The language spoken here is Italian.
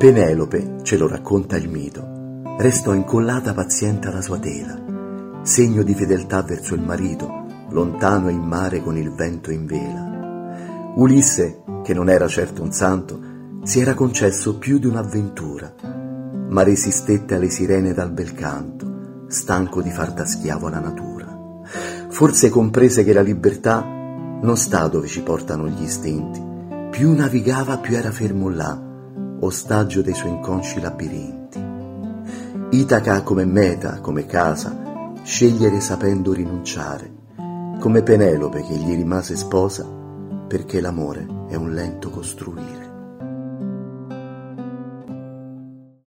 Penelope, ce lo racconta il mito, restò incollata paziente alla sua tela, segno di fedeltà verso il marito, lontano in mare con il vento in vela. Ulisse, che non era certo un santo, si era concesso più di un'avventura, ma resistette alle sirene dal bel canto, stanco di far da schiavo alla natura. Forse comprese che la libertà non sta dove ci portano gli istinti, più navigava più era fermo là, ostaggio dei suoi inconsci labirinti. Itaca come meta, come casa, scegliere sapendo rinunciare, come Penelope che gli rimase sposa, perché l'amore è un lento costruire.